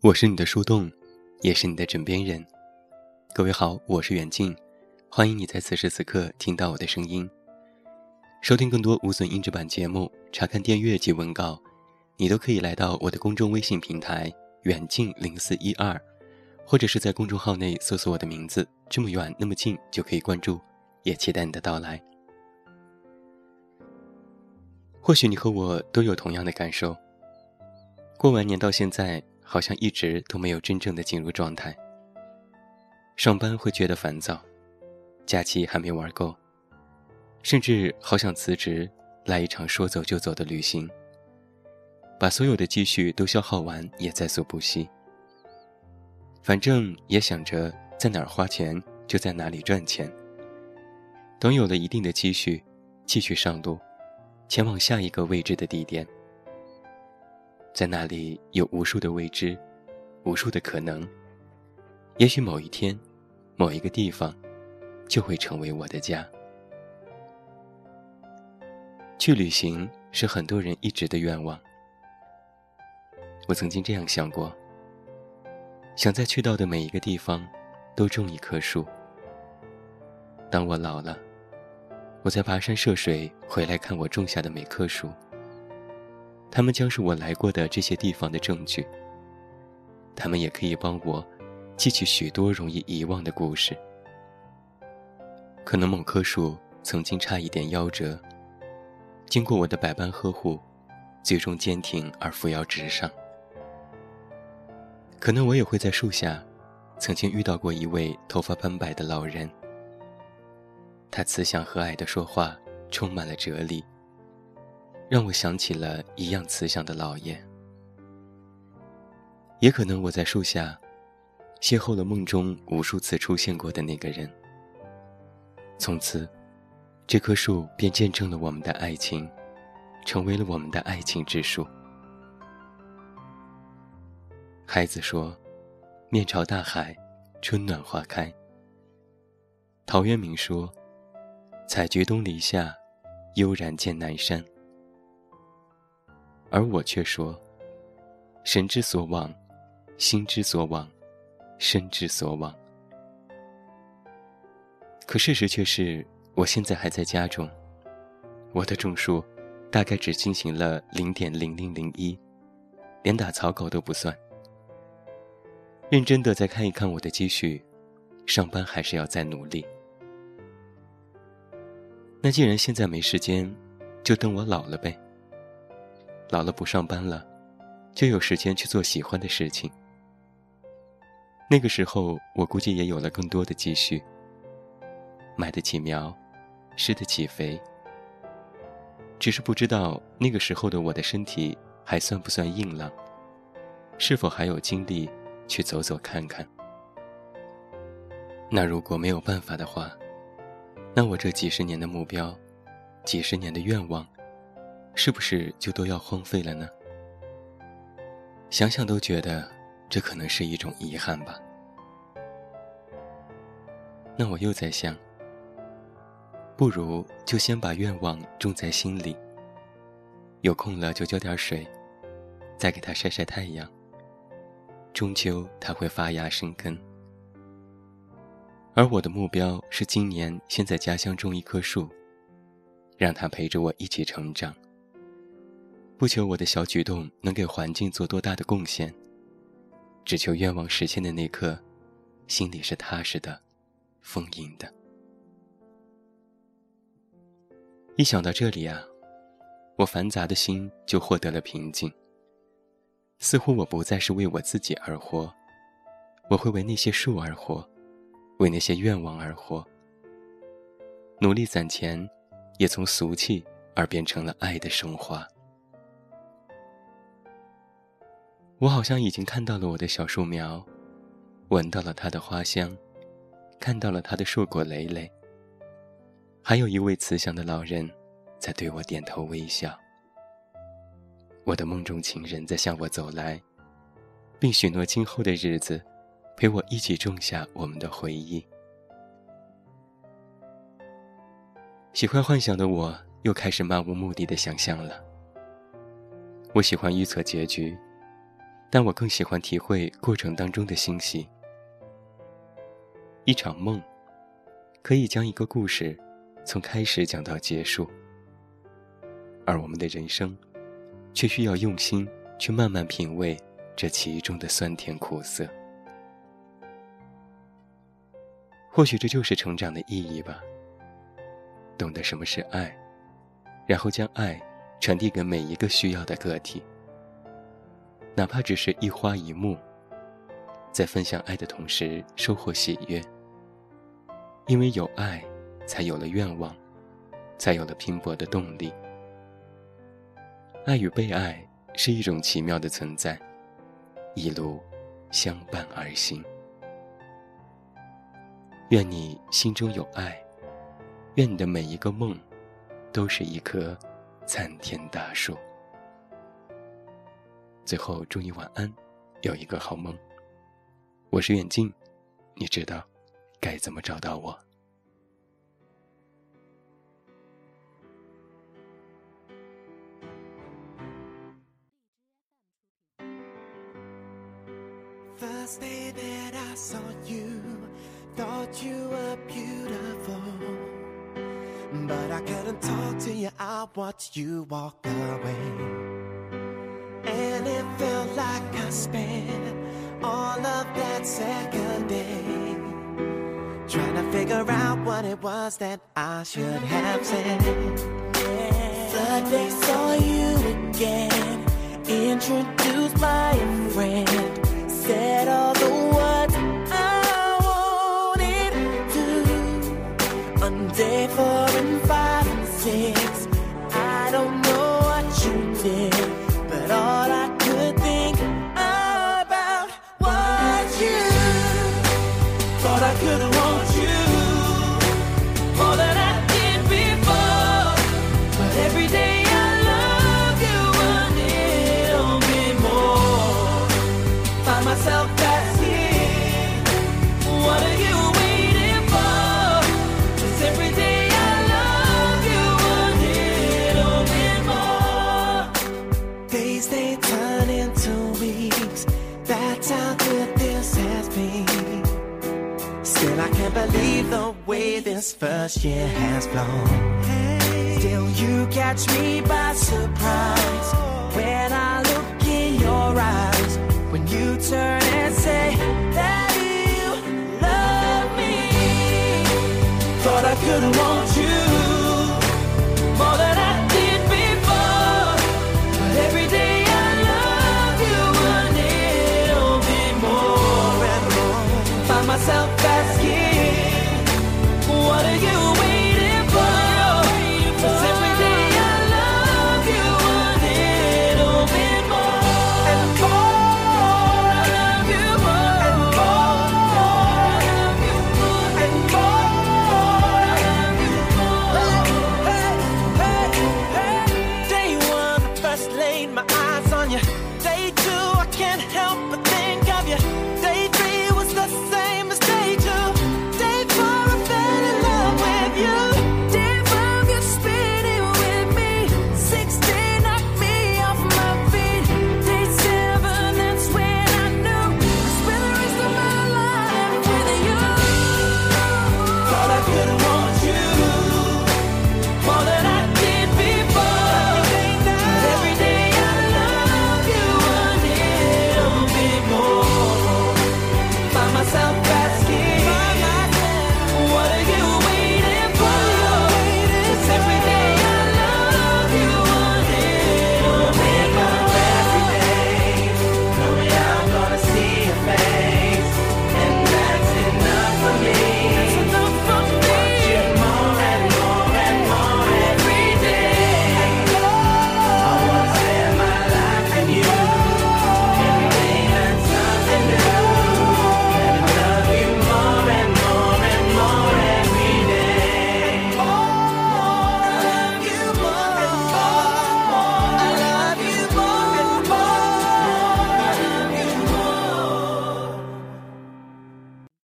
我是你的树洞，也是你的枕边人。各位好，我是远近，欢迎你在此时此刻听到我的声音。收听更多无损音质版节目，查看电阅及文稿，你都可以来到我的公众微信平台远近零四一二，或者是在公众号内搜索我的名字，这么远那么近就可以关注，也期待你的到来。或许你和我都有同样的感受，过完年到现在。好像一直都没有真正的进入状态。上班会觉得烦躁，假期还没玩够，甚至好想辞职，来一场说走就走的旅行。把所有的积蓄都消耗完也在所不惜。反正也想着在哪儿花钱就在哪里赚钱。等有了一定的积蓄，继续上路，前往下一个未知的地点。在那里有无数的未知，无数的可能。也许某一天，某一个地方，就会成为我的家。去旅行是很多人一直的愿望。我曾经这样想过：想在去到的每一个地方，都种一棵树。当我老了，我在跋山涉水回来看我种下的每棵树。他们将是我来过的这些地方的证据。他们也可以帮我记起许多容易遗忘的故事。可能某棵树曾经差一点夭折，经过我的百般呵护，最终坚挺而扶摇直上。可能我也会在树下，曾经遇到过一位头发斑白的老人。他慈祥和蔼的说话，充满了哲理。让我想起了一样慈祥的老爷。也可能我在树下，邂逅了梦中无数次出现过的那个人。从此，这棵树便见证了我们的爱情，成为了我们的爱情之树。孩子说：“面朝大海，春暖花开。”陶渊明说：“采菊东篱下，悠然见南山。”而我却说：“神之所往，心之所往，身之所往。”可事实却是，我现在还在家中，我的种树大概只进行了零点零零零一，连打草稿都不算。认真的再看一看我的积蓄，上班还是要再努力。那既然现在没时间，就等我老了呗。老了不上班了，就有时间去做喜欢的事情。那个时候，我估计也有了更多的积蓄，买得起苗，施得起肥。只是不知道那个时候的我的身体还算不算硬朗，是否还有精力去走走看看。那如果没有办法的话，那我这几十年的目标，几十年的愿望。是不是就都要荒废了呢？想想都觉得，这可能是一种遗憾吧。那我又在想，不如就先把愿望种在心里。有空了就浇点水，再给它晒晒太阳。终究它会发芽生根。而我的目标是今年先在家乡种一棵树，让它陪着我一起成长。不求我的小举动能给环境做多大的贡献，只求愿望实现的那刻，心里是踏实的、丰盈的。一想到这里啊，我繁杂的心就获得了平静。似乎我不再是为我自己而活，我会为那些树而活，为那些愿望而活。努力攒钱，也从俗气而变成了爱的升华。我好像已经看到了我的小树苗，闻到了它的花香，看到了它的硕果累累。还有一位慈祥的老人，在对我点头微笑。我的梦中情人在向我走来，并许诺今后的日子，陪我一起种下我们的回忆。喜欢幻想的我，又开始漫无目的的想象了。我喜欢预测结局。但我更喜欢体会过程当中的欣喜。一场梦，可以将一个故事从开始讲到结束，而我们的人生，却需要用心去慢慢品味这其中的酸甜苦涩。或许这就是成长的意义吧。懂得什么是爱，然后将爱传递给每一个需要的个体，哪怕只是一花一木，在分享爱的同时收获喜悦。因为有爱，才有了愿望，才有了拼搏的动力。爱与被爱是一种奇妙的存在，一路相伴而行。愿你心中有爱，愿你的每一个梦，都是一棵参天大树。最后，祝你晚安，有一个好梦。我是远近，你知道该怎么找到我。Spent all of that second day trying to figure out what it was that I should have said. The day saw you again, introduced by a friend, this first year has flown. Still, you catch me by surprise when I look in your eyes. When you turn and say that you love me, thought I could want you more than I did before. But every day I love you a little bit more. Find myself